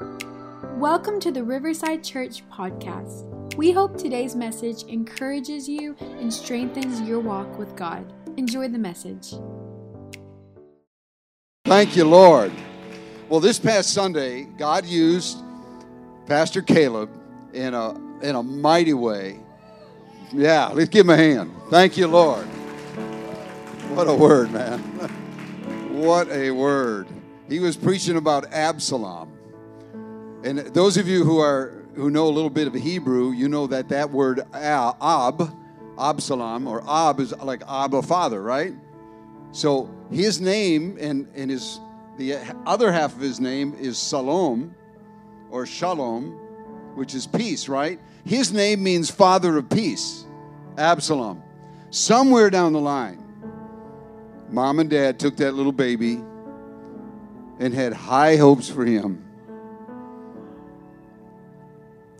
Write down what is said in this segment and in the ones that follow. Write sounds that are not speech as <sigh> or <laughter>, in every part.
Welcome to the Riverside Church podcast. We hope today's message encourages you and strengthens your walk with God. Enjoy the message. Thank you, Lord. Well, this past Sunday, God used Pastor Caleb in a in a mighty way. Yeah, let's give him a hand. Thank you, Lord. What a word, man. <laughs> what a word. He was preaching about Absalom. And those of you who are who know a little bit of Hebrew, you know that that word uh, Ab, Absalom, or Ab is like Abba Father, right? So his name and, and his the other half of his name is Salom or Shalom, which is peace, right? His name means father of peace, Absalom. Somewhere down the line, mom and dad took that little baby and had high hopes for him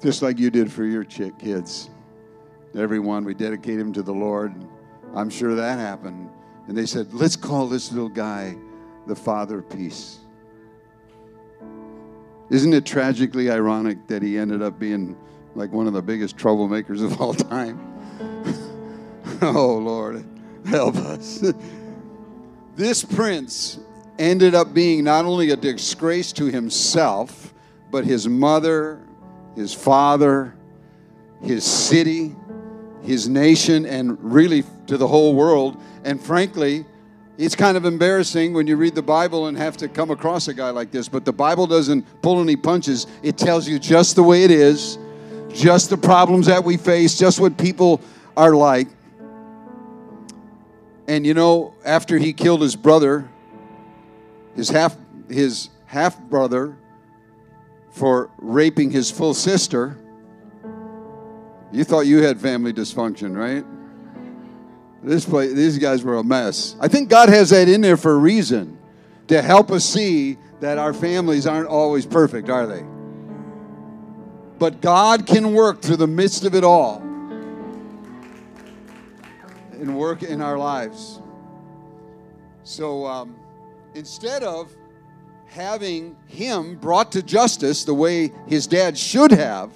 just like you did for your chick kids. Everyone, we dedicate him to the Lord. I'm sure that happened. And they said, let's call this little guy the Father of Peace. Isn't it tragically ironic that he ended up being like one of the biggest troublemakers of all time? <laughs> oh, Lord, help us. this prince ended up being not only a disgrace to himself, but his mother his father, his city, his nation, and really to the whole world. And frankly, it's kind of embarrassing when you read the Bible and have to come across a guy like this, but the Bible doesn't pull any punches. It tells you just the way it is, just the problems that we face, just what people are like. And you know, after he killed his brother, his half his half brother for raping his full sister. You thought you had family dysfunction, right? This place, these guys were a mess. I think God has that in there for a reason to help us see that our families aren't always perfect, are they? But God can work through the midst of it all and work in our lives. So um, instead of having him brought to justice the way his dad should have.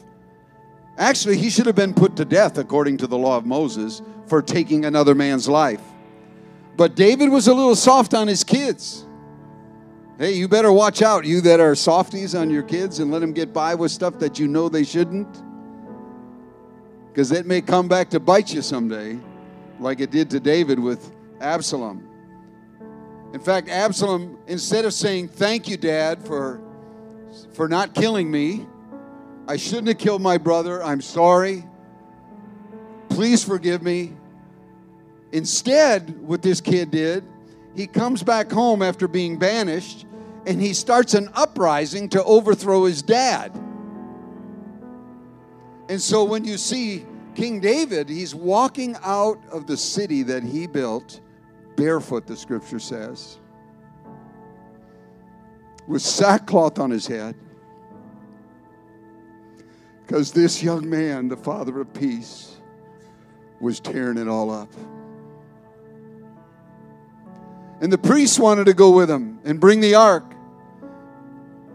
Actually, he should have been put to death according to the law of Moses for taking another man's life. But David was a little soft on his kids. Hey, you better watch out, you that are softies on your kids, and let them get by with stuff that you know they shouldn't. Because it may come back to bite you someday, like it did to David with Absalom. In fact, Absalom, instead of saying, Thank you, Dad, for, for not killing me, I shouldn't have killed my brother, I'm sorry, please forgive me. Instead, what this kid did, he comes back home after being banished and he starts an uprising to overthrow his dad. And so when you see King David, he's walking out of the city that he built barefoot, the scripture says, with sackcloth on his head. Because this young man, the father of peace, was tearing it all up. And the priests wanted to go with him and bring the ark.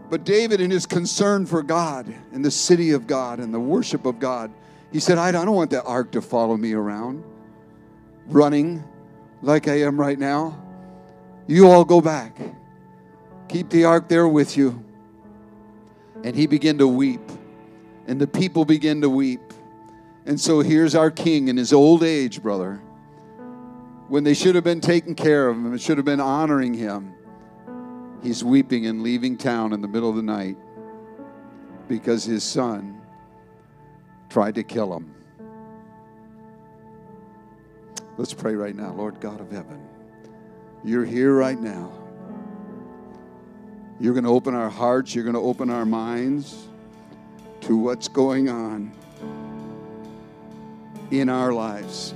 But David, in his concern for God and the city of God and the worship of God, he said, I don't want the ark to follow me around, running like I am right now, you all go back. Keep the ark there with you. And he began to weep. And the people began to weep. And so here's our king in his old age, brother. When they should have been taking care of him and should have been honoring him, he's weeping and leaving town in the middle of the night because his son tried to kill him. Let's pray right now, Lord God of heaven. You're here right now. You're going to open our hearts, you're going to open our minds to what's going on in our lives.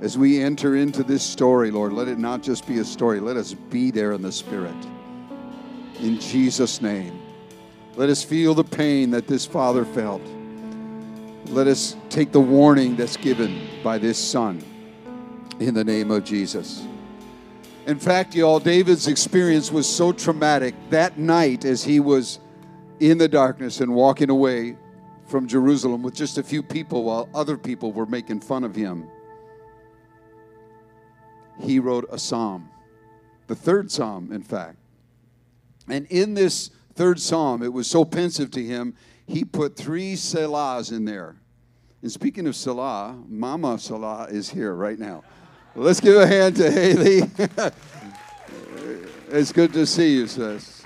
As we enter into this story, Lord, let it not just be a story, let us be there in the Spirit. In Jesus' name. Let us feel the pain that this father felt. Let us take the warning that's given by this son in the name of Jesus. In fact, y'all, David's experience was so traumatic that night as he was in the darkness and walking away from Jerusalem with just a few people while other people were making fun of him. He wrote a psalm, the third psalm, in fact. And in this third psalm, it was so pensive to him, he put three Selahs in there. And speaking of Selah, Mama Selah is here right now. Let's give a hand to Haley. <laughs> it's good to see you, sis.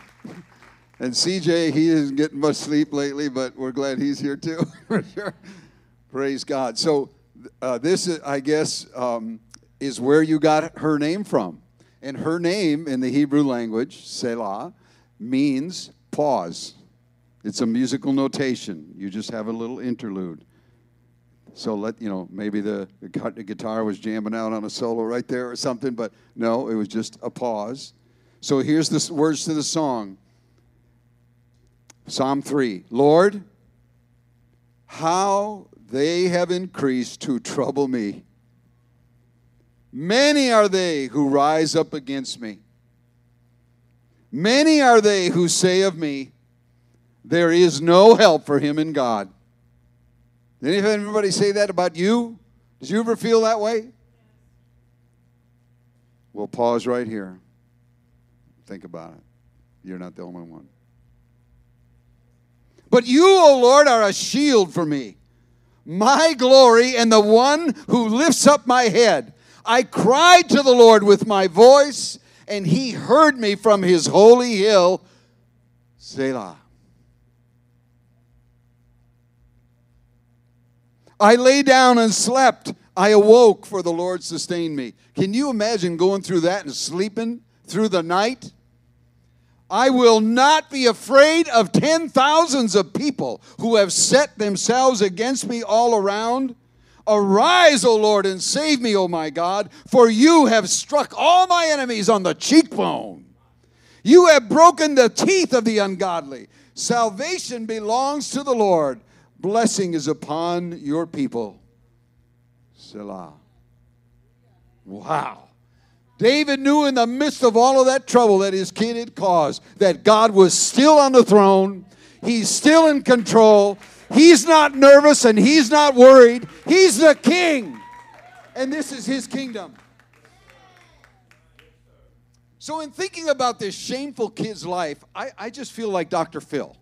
And CJ, he isn't getting much sleep lately, but we're glad he's here too, <laughs> for sure. Praise God. So, uh, this, is, I guess, um, is where you got her name from. And her name in the Hebrew language, Selah, means pause. It's a musical notation. You just have a little interlude. So let you know, maybe the, the guitar was jamming out on a solo right there or something, but no, it was just a pause. So here's the words to the song Psalm 3 Lord, how they have increased to trouble me. Many are they who rise up against me. Many are they who say of me, There is no help for him in God. Did anybody say that about you? Did you ever feel that way? We'll pause right here. Think about it. You're not the only one. But you, O Lord, are a shield for me, my glory, and the one who lifts up my head. I cried to the Lord with my voice, and he heard me from his holy hill. Selah. I lay down and slept. I awoke, for the Lord sustained me. Can you imagine going through that and sleeping through the night? I will not be afraid of ten thousands of people who have set themselves against me all around. Arise, O Lord, and save me, O my God, for you have struck all my enemies on the cheekbone. You have broken the teeth of the ungodly. Salvation belongs to the Lord. Blessing is upon your people. Selah. Wow. David knew in the midst of all of that trouble that his kid had caused that God was still on the throne. He's still in control. He's not nervous and he's not worried. He's the king. And this is his kingdom. So, in thinking about this shameful kid's life, I, I just feel like Dr. Phil.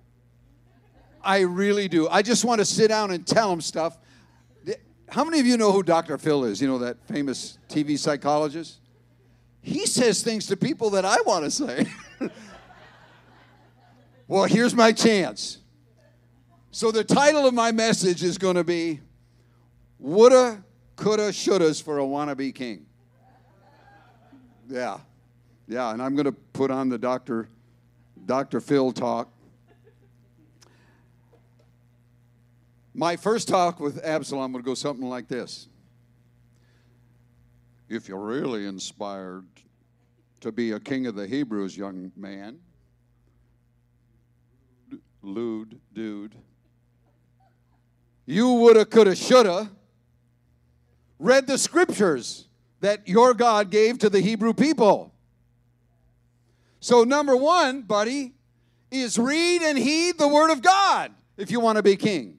I really do. I just want to sit down and tell him stuff. How many of you know who Dr. Phil is? You know that famous TV psychologist? He says things to people that I want to say. <laughs> well, here's my chance. So the title of my message is going to be Woulda, Coulda, Shouldas for a Wannabe King. Yeah. Yeah, and I'm going to put on the Dr. Dr. Phil talk. My first talk with Absalom would go something like this. If you're really inspired to be a king of the Hebrews, young man, lewd dude, you woulda, coulda, shoulda read the scriptures that your God gave to the Hebrew people. So, number one, buddy, is read and heed the word of God if you want to be king.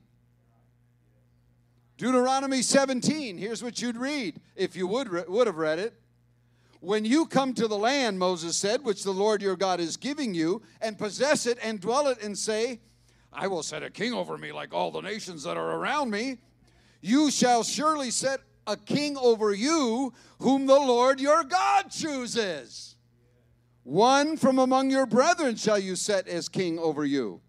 Deuteronomy 17, here's what you'd read if you would, would have read it. When you come to the land, Moses said, which the Lord your God is giving you, and possess it and dwell it, and say, I will set a king over me like all the nations that are around me. You shall surely set a king over you, whom the Lord your God chooses. One from among your brethren shall you set as king over you.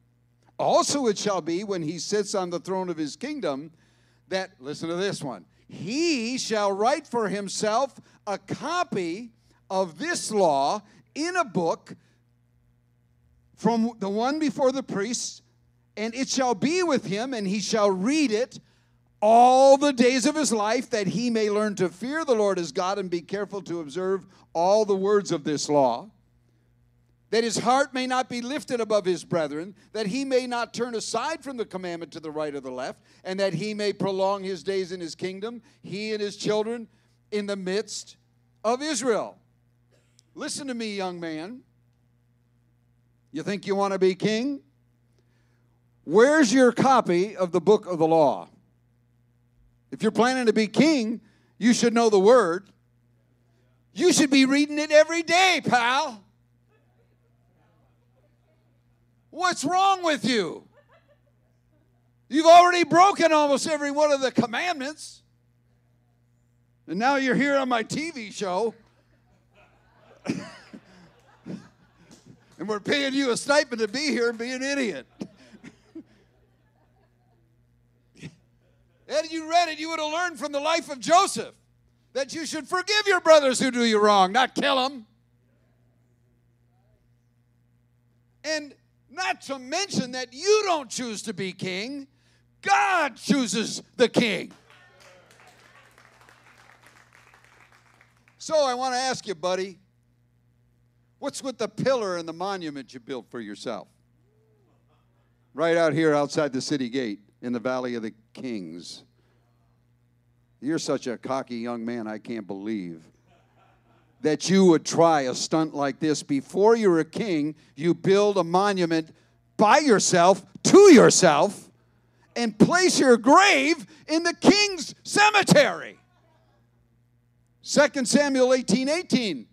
Also, it shall be when he sits on the throne of his kingdom that, listen to this one, he shall write for himself a copy of this law in a book from the one before the priests and it shall be with him, and he shall read it all the days of his life, that he may learn to fear the Lord his God and be careful to observe all the words of this law. That his heart may not be lifted above his brethren, that he may not turn aside from the commandment to the right or the left, and that he may prolong his days in his kingdom, he and his children in the midst of Israel. Listen to me, young man. You think you want to be king? Where's your copy of the book of the law? If you're planning to be king, you should know the word. You should be reading it every day, pal. What's wrong with you? You've already broken almost every one of the commandments. And now you're here on my TV show. <laughs> and we're paying you a stipend to be here and be an idiot. Had you read it, you would have learned from the life of Joseph that you should forgive your brothers who do you wrong, not kill them. And not to mention that you don't choose to be king, God chooses the king. So I want to ask you, buddy, what's with the pillar and the monument you built for yourself? Right out here outside the city gate in the Valley of the Kings. You're such a cocky young man, I can't believe that you would try a stunt like this. Before you're a king, you build a monument by yourself to yourself and place your grave in the king's cemetery. 2 Samuel 18 18.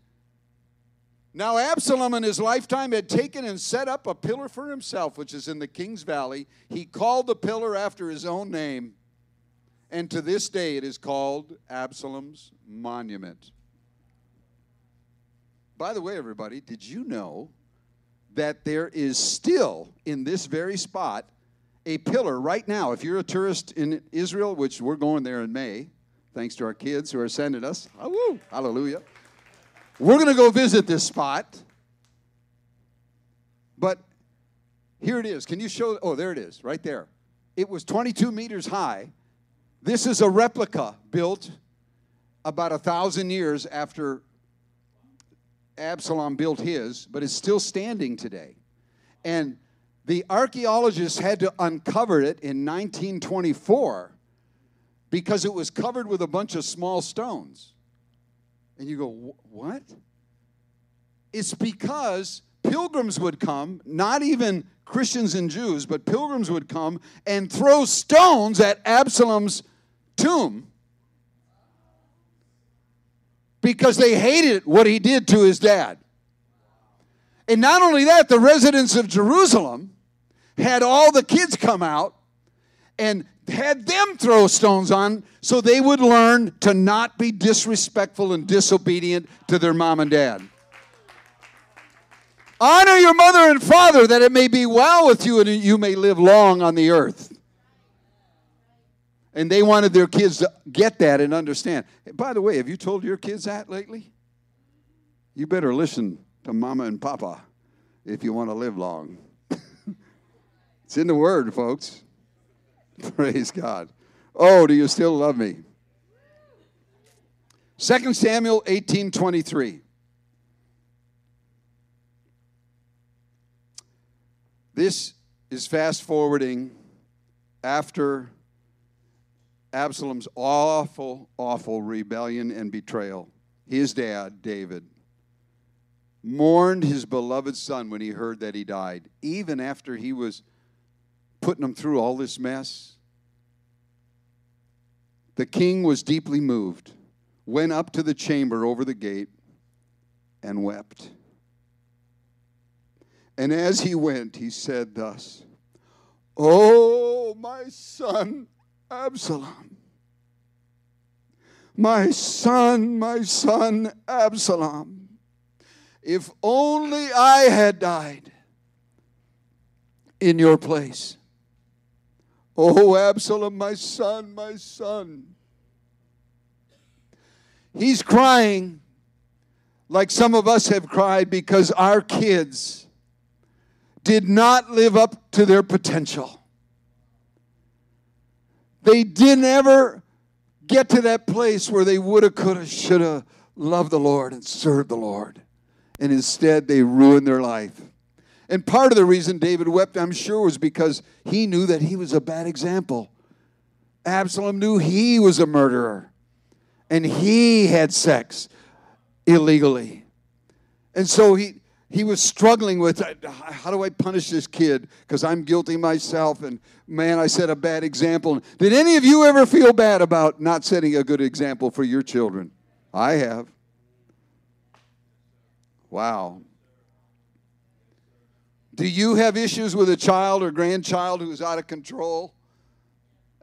Now, Absalom in his lifetime had taken and set up a pillar for himself, which is in the king's valley. He called the pillar after his own name, and to this day it is called Absalom's monument. By the way, everybody, did you know that there is still in this very spot a pillar right now? If you're a tourist in Israel, which we're going there in May, thanks to our kids who are sending us, oh, hallelujah. We're going to go visit this spot. But here it is. Can you show? Oh, there it is, right there. It was 22 meters high. This is a replica built about a thousand years after Absalom built his, but it's still standing today. And the archaeologists had to uncover it in 1924 because it was covered with a bunch of small stones. And you go, what? It's because pilgrims would come, not even Christians and Jews, but pilgrims would come and throw stones at Absalom's tomb because they hated what he did to his dad. And not only that, the residents of Jerusalem had all the kids come out and had them throw stones on so they would learn to not be disrespectful and disobedient to their mom and dad. Honor your mother and father that it may be well with you and you may live long on the earth. And they wanted their kids to get that and understand. By the way, have you told your kids that lately? You better listen to mama and papa if you want to live long. <laughs> it's in the word, folks. <laughs> Praise God. Oh, do you still love me? 2 Samuel 18 23. This is fast forwarding after Absalom's awful, awful rebellion and betrayal. His dad, David, mourned his beloved son when he heard that he died, even after he was putting him through all this mess. The king was deeply moved, went up to the chamber over the gate, and wept. And as he went, he said thus, Oh, my son Absalom. My son, my son, Absalom. If only I had died in your place. Oh, Absalom, my son, my son. He's crying like some of us have cried because our kids did not live up to their potential. They didn't ever get to that place where they woulda, coulda, shoulda loved the Lord and served the Lord. And instead, they ruined their life. And part of the reason David wept, I'm sure, was because he knew that he was a bad example. Absalom knew he was a murderer and he had sex illegally. And so he, he was struggling with how do I punish this kid because I'm guilty myself and man I set a bad example. Did any of you ever feel bad about not setting a good example for your children? I have. Wow. Do you have issues with a child or grandchild who's out of control,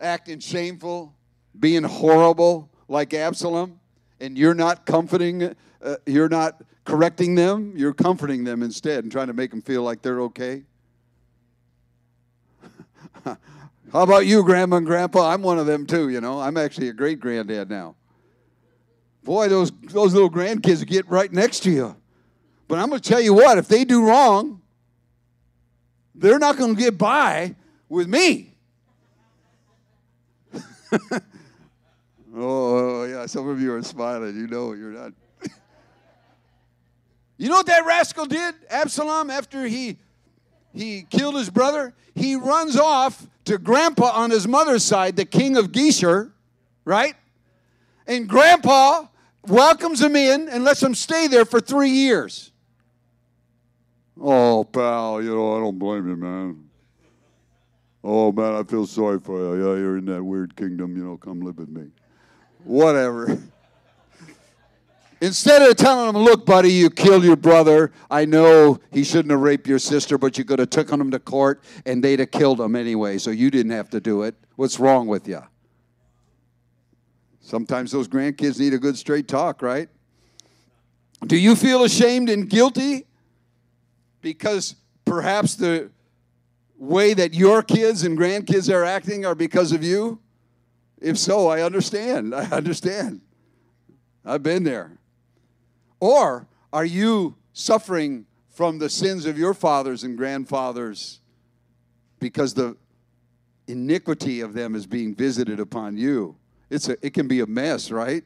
acting shameful, being horrible like Absalom, and you're not comforting, uh, you're not correcting them, you're comforting them instead and trying to make them feel like they're okay. <laughs> How about you, Grandma and Grandpa? I'm one of them too, you know. I'm actually a great granddad now. Boy, those, those little grandkids get right next to you. But I'm going to tell you what, if they do wrong, they're not going to get by with me. <laughs> oh, yeah, some of you are smiling. You know you're not. You know what that rascal did, Absalom, after he he killed his brother? He runs off to grandpa on his mother's side, the king of Geshur, right? And grandpa welcomes him in and lets him stay there for three years. Oh, pal, you know, I don't blame you, man. Oh, man, I feel sorry for you. Yeah, you're in that weird kingdom, you know, come live with me. Whatever. <laughs> Instead of telling him, look, buddy, you killed your brother. I know he shouldn't have raped your sister, but you could have taken him to court and they'd have killed him anyway, so you didn't have to do it. What's wrong with you? Sometimes those grandkids need a good straight talk, right? Do you feel ashamed and guilty because perhaps the way that your kids and grandkids are acting are because of you? If so, I understand. <laughs> I understand. I've been there. Or are you suffering from the sins of your fathers and grandfathers because the iniquity of them is being visited upon you? It's a, it can be a mess, right?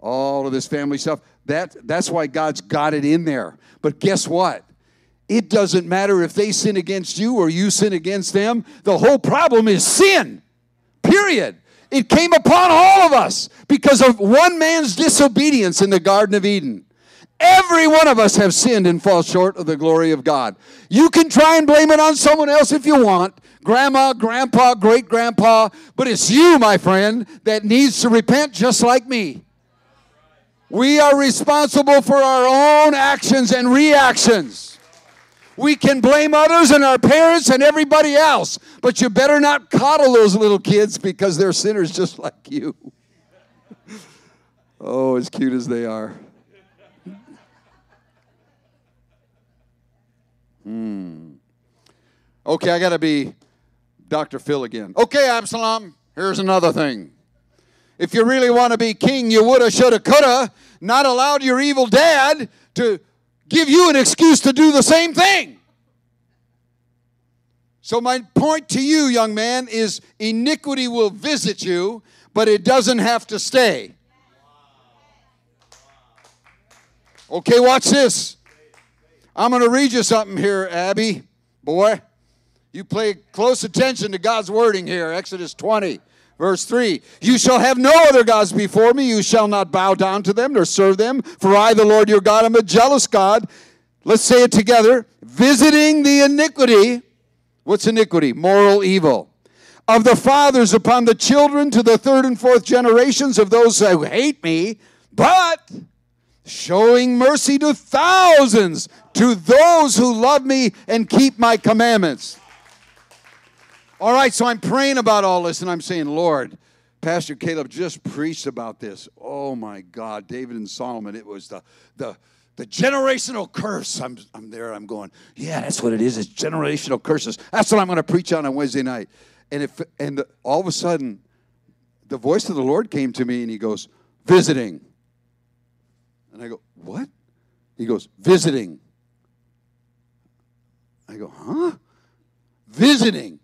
All of this family stuff. That, that's why God's got it in there. But guess what? It doesn't matter if they sin against you or you sin against them. The whole problem is sin, period. It came upon all of us because of one man's disobedience in the Garden of Eden. Every one of us have sinned and fall short of the glory of God. You can try and blame it on someone else if you want grandma, grandpa, great grandpa but it's you, my friend, that needs to repent just like me. We are responsible for our own actions and reactions. We can blame others and our parents and everybody else, but you better not coddle those little kids because they're sinners just like you. <laughs> oh, as cute as they are. Hmm. Okay, I got to be Dr. Phil again. Okay, Absalom, here's another thing. If you really want to be king, you woulda, shoulda, coulda, not allowed your evil dad to give you an excuse to do the same thing. So, my point to you, young man, is iniquity will visit you, but it doesn't have to stay. Okay, watch this. I'm going to read you something here, Abby. Boy, you pay close attention to God's wording here. Exodus 20. Verse 3 You shall have no other gods before me. You shall not bow down to them nor serve them. For I, the Lord your God, am a jealous God. Let's say it together visiting the iniquity. What's iniquity? Moral evil. Of the fathers upon the children to the third and fourth generations of those who hate me, but showing mercy to thousands, to those who love me and keep my commandments. All right, so I'm praying about all this and I'm saying, Lord, Pastor Caleb just preached about this. Oh my God, David and Solomon, it was the the the generational curse. I'm, I'm there, I'm going, yeah, that's what it is. It's generational curses. That's what I'm going to preach on on Wednesday night. And if and the, all of a sudden, the voice of the Lord came to me and he goes, visiting. And I go, what? He goes, visiting. I go, huh? Visiting.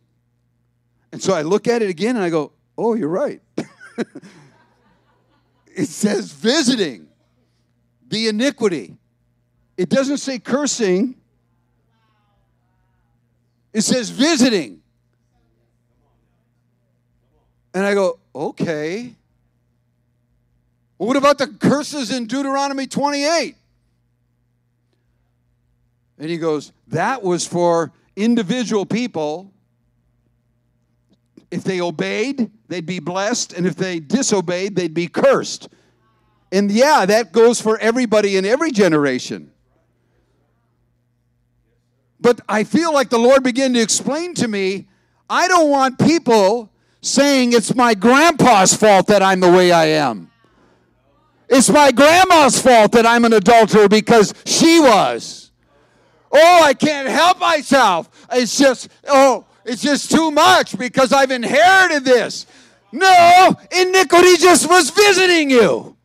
And so I look at it again and I go, oh, you're right. <laughs> it says visiting the iniquity. It doesn't say cursing, it says visiting. And I go, okay. Well, what about the curses in Deuteronomy 28? And he goes, That was for individual people. If they obeyed, they'd be blessed. And if they disobeyed, they'd be cursed. And yeah, that goes for everybody in every generation. But I feel like the Lord began to explain to me I don't want people saying it's my grandpa's fault that I'm the way I am. It's my grandma's fault that I'm an adulterer because she was. Oh, I can't help myself. It's just, oh, it's just too much because I've inherited this. No, iniquity just was visiting you,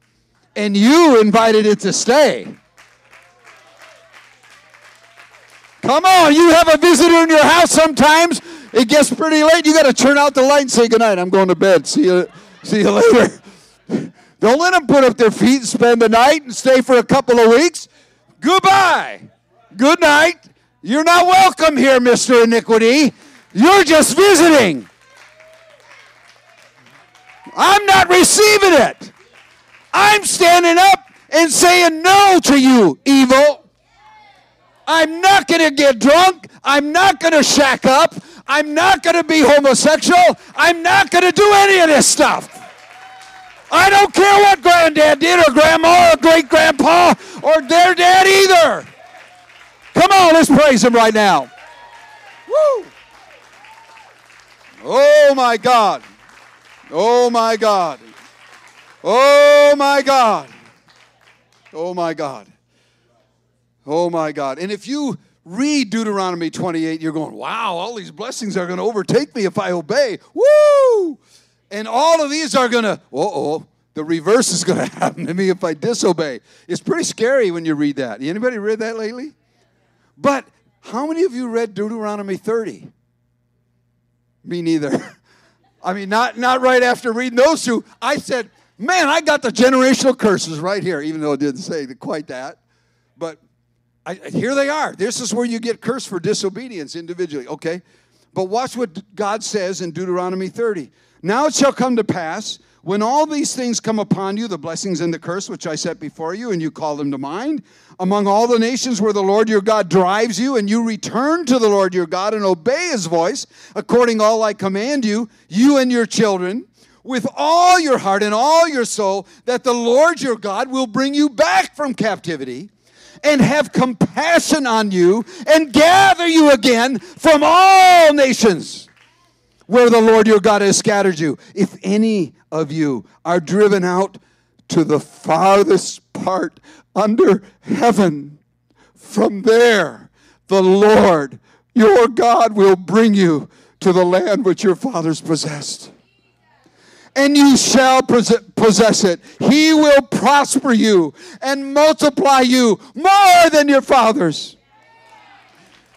and you invited it to stay. Come on, you have a visitor in your house sometimes. It gets pretty late. You got to turn out the light and say goodnight. I'm going to bed. See you, see you <laughs> later. Don't let them put up their feet and spend the night and stay for a couple of weeks. Goodbye. Good night. You're not welcome here, Mr. Iniquity. You're just visiting. I'm not receiving it. I'm standing up and saying no to you, evil. I'm not going to get drunk. I'm not going to shack up. I'm not going to be homosexual. I'm not going to do any of this stuff. I don't care what granddad did or grandma or great grandpa or their dad either. Come on, let's praise him right now. Woo! Oh my God. Oh my God. Oh my God. Oh my God. Oh my God. And if you read Deuteronomy 28, you're going, wow, all these blessings are going to overtake me if I obey. Woo! And all of these are going to, oh, the reverse is going <laughs> to happen to me if I disobey. It's pretty scary when you read that. Anybody read that lately? But how many of you read Deuteronomy 30? Me neither. <laughs> I mean, not, not right after reading those two. I said, man, I got the generational curses right here, even though it didn't say quite that. But I, here they are. This is where you get cursed for disobedience individually, okay? But watch what God says in Deuteronomy 30. Now it shall come to pass when all these things come upon you, the blessings and the curse which I set before you, and you call them to mind, among all the nations where the Lord your God drives you, and you return to the Lord your God and obey his voice, according all I command you, you and your children, with all your heart and all your soul, that the Lord your God will bring you back from captivity and have compassion on you and gather you again from all nations where the Lord your God has scattered you. If any of you are driven out to the farthest part under heaven, from there the Lord your God will bring you to the land which your fathers possessed and you shall possess it. He will prosper you and multiply you more than your fathers.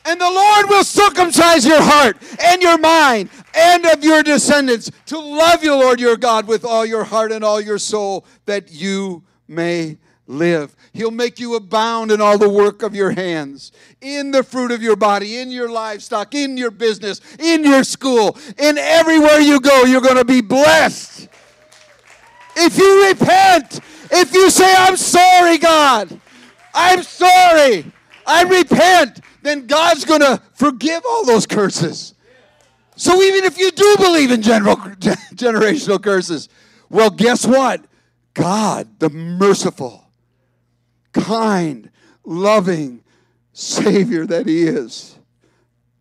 And the Lord will circumcise your heart and your mind and of your descendants to love you, Lord your God, with all your heart and all your soul, that you may live. He'll make you abound in all the work of your hands, in the fruit of your body, in your livestock, in your business, in your school, in everywhere you go. You're going to be blessed. If you repent, if you say, I'm sorry, God, I'm sorry, I repent, then God's going to forgive all those curses. So even if you do believe in general, <laughs> generational curses, well, guess what? God, the merciful, kind, loving Savior that He is,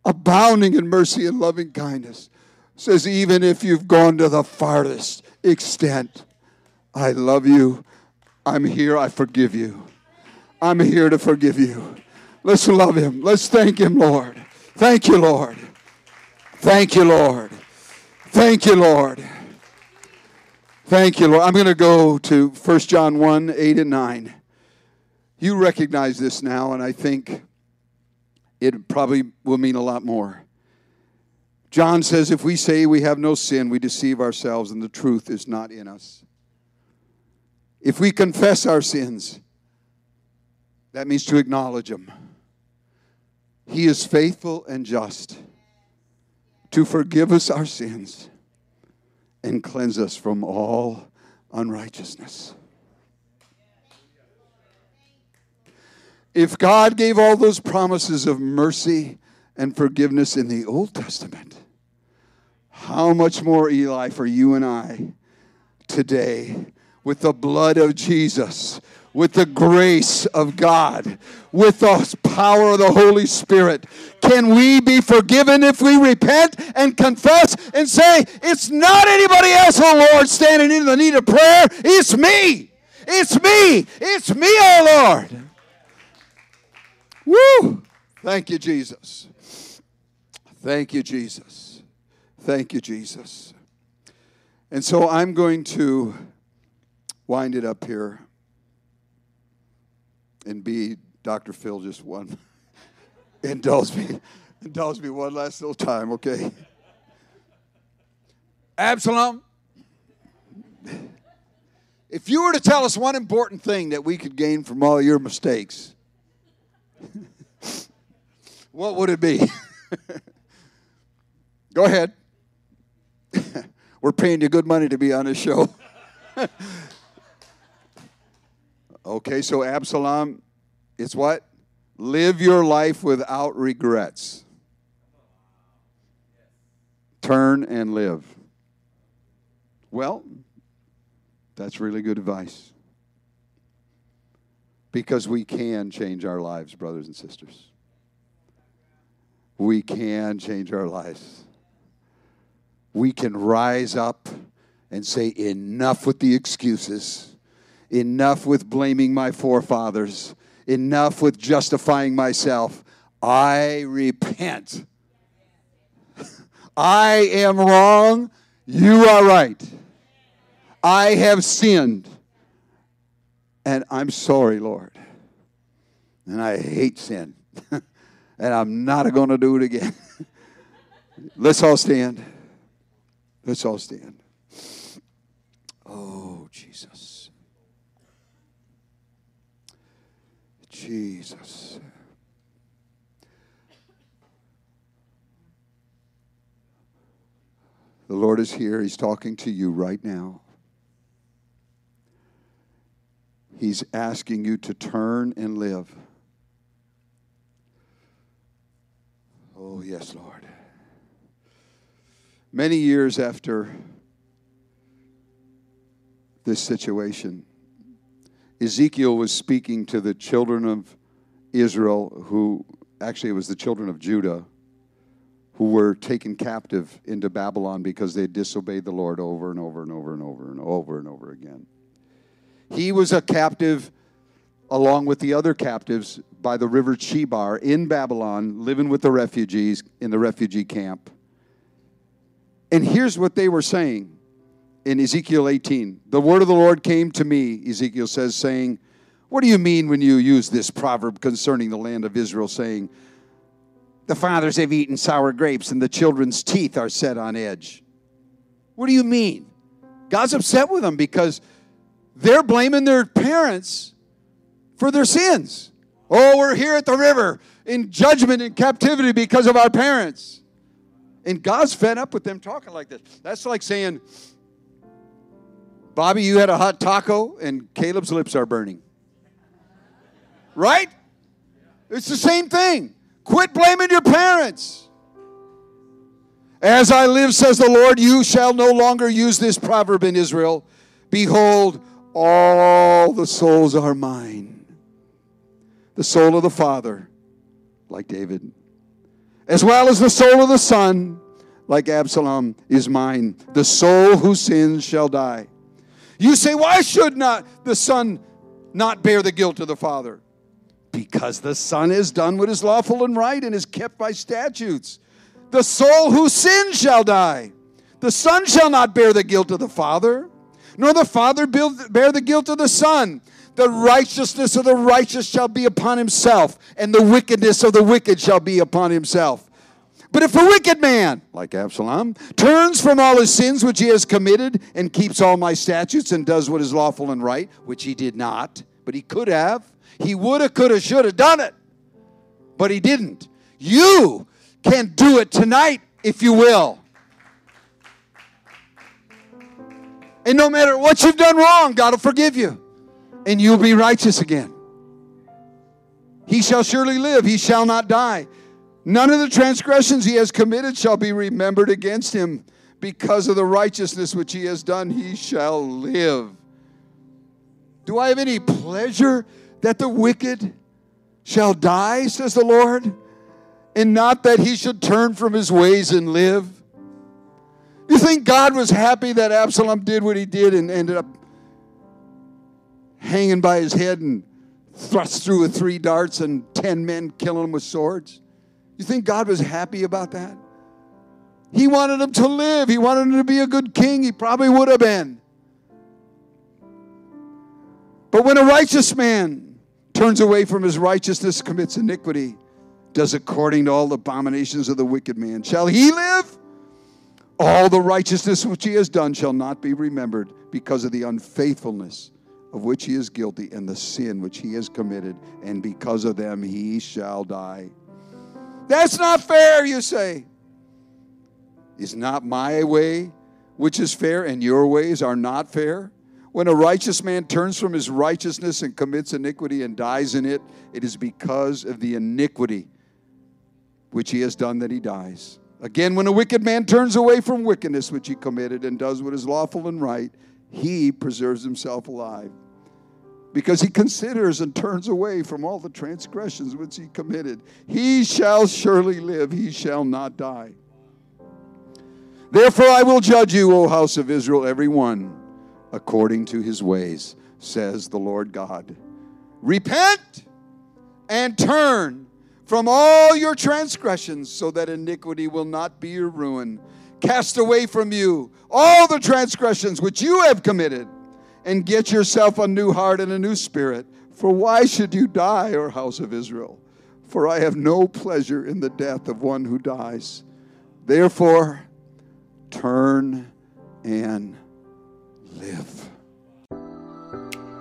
abounding in mercy and loving kindness, says, even if you've gone to the farthest extent, I love you. I'm here. I forgive you. I'm here to forgive you. Let's love Him. Let's thank Him, Lord. Thank you, Lord. Thank you, Lord. Thank you, Lord. Thank you, Lord. I'm going to go to 1 John 1 8 and 9. You recognize this now, and I think it probably will mean a lot more. John says, If we say we have no sin, we deceive ourselves, and the truth is not in us. If we confess our sins, that means to acknowledge them. He is faithful and just to forgive us our sins and cleanse us from all unrighteousness. If God gave all those promises of mercy and forgiveness in the Old Testament, how much more, Eli, for you and I today with the blood of Jesus, with the grace of God, with the power of the Holy Spirit. Can we be forgiven if we repent and confess and say, It's not anybody else, oh Lord, standing in the need of prayer. It's me. It's me. It's me, oh Lord. Woo! Thank you, Jesus. Thank you, Jesus. Thank you, Jesus. And so I'm going to wind it up here and be Dr. Phil just one. <laughs> indulge me. Indulge me one last little time, okay? Absalom, if you were to tell us one important thing that we could gain from all your mistakes, <laughs> what would it be? <laughs> Go ahead. <laughs> We're paying you good money to be on this show. okay, so Absalom, it's what? Live your life without regrets. Turn and live. Well, that's really good advice. Because we can change our lives, brothers and sisters. We can change our lives we can rise up and say, Enough with the excuses, enough with blaming my forefathers, enough with justifying myself. I repent. <laughs> I am wrong. You are right. I have sinned. And I'm sorry, Lord. And I hate sin. <laughs> and I'm not going to do it again. <laughs> Let's all stand. Let's all stand. Oh, Jesus. Jesus. The Lord is here. He's talking to you right now. He's asking you to turn and live. Oh, yes, Lord. Many years after this situation, Ezekiel was speaking to the children of Israel, who actually it was the children of Judah, who were taken captive into Babylon because they disobeyed the Lord over and over and over and over and over and over again. He was a captive along with the other captives by the river Chebar in Babylon, living with the refugees in the refugee camp. And here's what they were saying in Ezekiel 18. The word of the Lord came to me, Ezekiel says, saying, What do you mean when you use this proverb concerning the land of Israel, saying, The fathers have eaten sour grapes and the children's teeth are set on edge? What do you mean? God's upset with them because they're blaming their parents for their sins. Oh, we're here at the river in judgment and captivity because of our parents. And God's fed up with them talking like this. That's like saying, Bobby, you had a hot taco and Caleb's lips are burning. Right? It's the same thing. Quit blaming your parents. As I live, says the Lord, you shall no longer use this proverb in Israel. Behold, all the souls are mine. The soul of the Father, like David, as well as the soul of the Son, like Absalom, is mine. The soul who sins shall die. You say, why should not the Son not bear the guilt of the Father? Because the Son has done what is lawful and right and is kept by statutes. The soul who sins shall die. The Son shall not bear the guilt of the Father, nor the Father bear the guilt of the Son the righteousness of the righteous shall be upon himself, and the wickedness of the wicked shall be upon himself. But if a wicked man, like Absalom, turns from all his sins which he has committed and keeps all my statutes and does what is lawful and right, which he did not, but he could have, he woulda, coulda, shoulda done it, but he didn't. You can do it tonight if you will. And no matter what you've done wrong, God will forgive you and you'll be righteous again. he shall surely live, he shall not die. None of the transgressions he has committed shall be remembered against him. Because of the righteousness which he has done, he shall live. Do I have any pleasure that the wicked shall die, says the Lord, and not that he should turn from his ways and live? You think God was happy that Absalom did what he did and ended up hanging by his head and thrust through with three darts and ten men killing him with swords? You think God was happy about that? He wanted him to live. He wanted him to be a good king. He probably would have been. But when a righteous man turns away from his righteousness, commits iniquity, does according to all the abominations of the wicked man, shall he live? All the righteousness which he has done shall not be remembered because of the unfaithfulness of which he is guilty and the sin which he has committed, and because of them he shall die. That's not fair, you say. Is not my way which is fair, and your ways are not fair? When a righteous man turns from his righteousness and commits iniquity and dies in it, it is because of the iniquity which he has done that he dies. Again, when a wicked man turns away from wickedness which he committed and does what is lawful and right, he preserves himself alive. Because he considers and turns away from all the transgressions which he committed. He shall surely live, he shall not die. Therefore, I will judge you, O house of Israel, every one according to his ways, says the Lord God. Repent and turn from all your transgressions, so that iniquity will not be your ruin. Cast away from you all the transgressions which you have committed, and get yourself a new heart and a new spirit. For why should you die, O house of Israel? For I have no pleasure in the death of one who dies. Therefore, turn and live.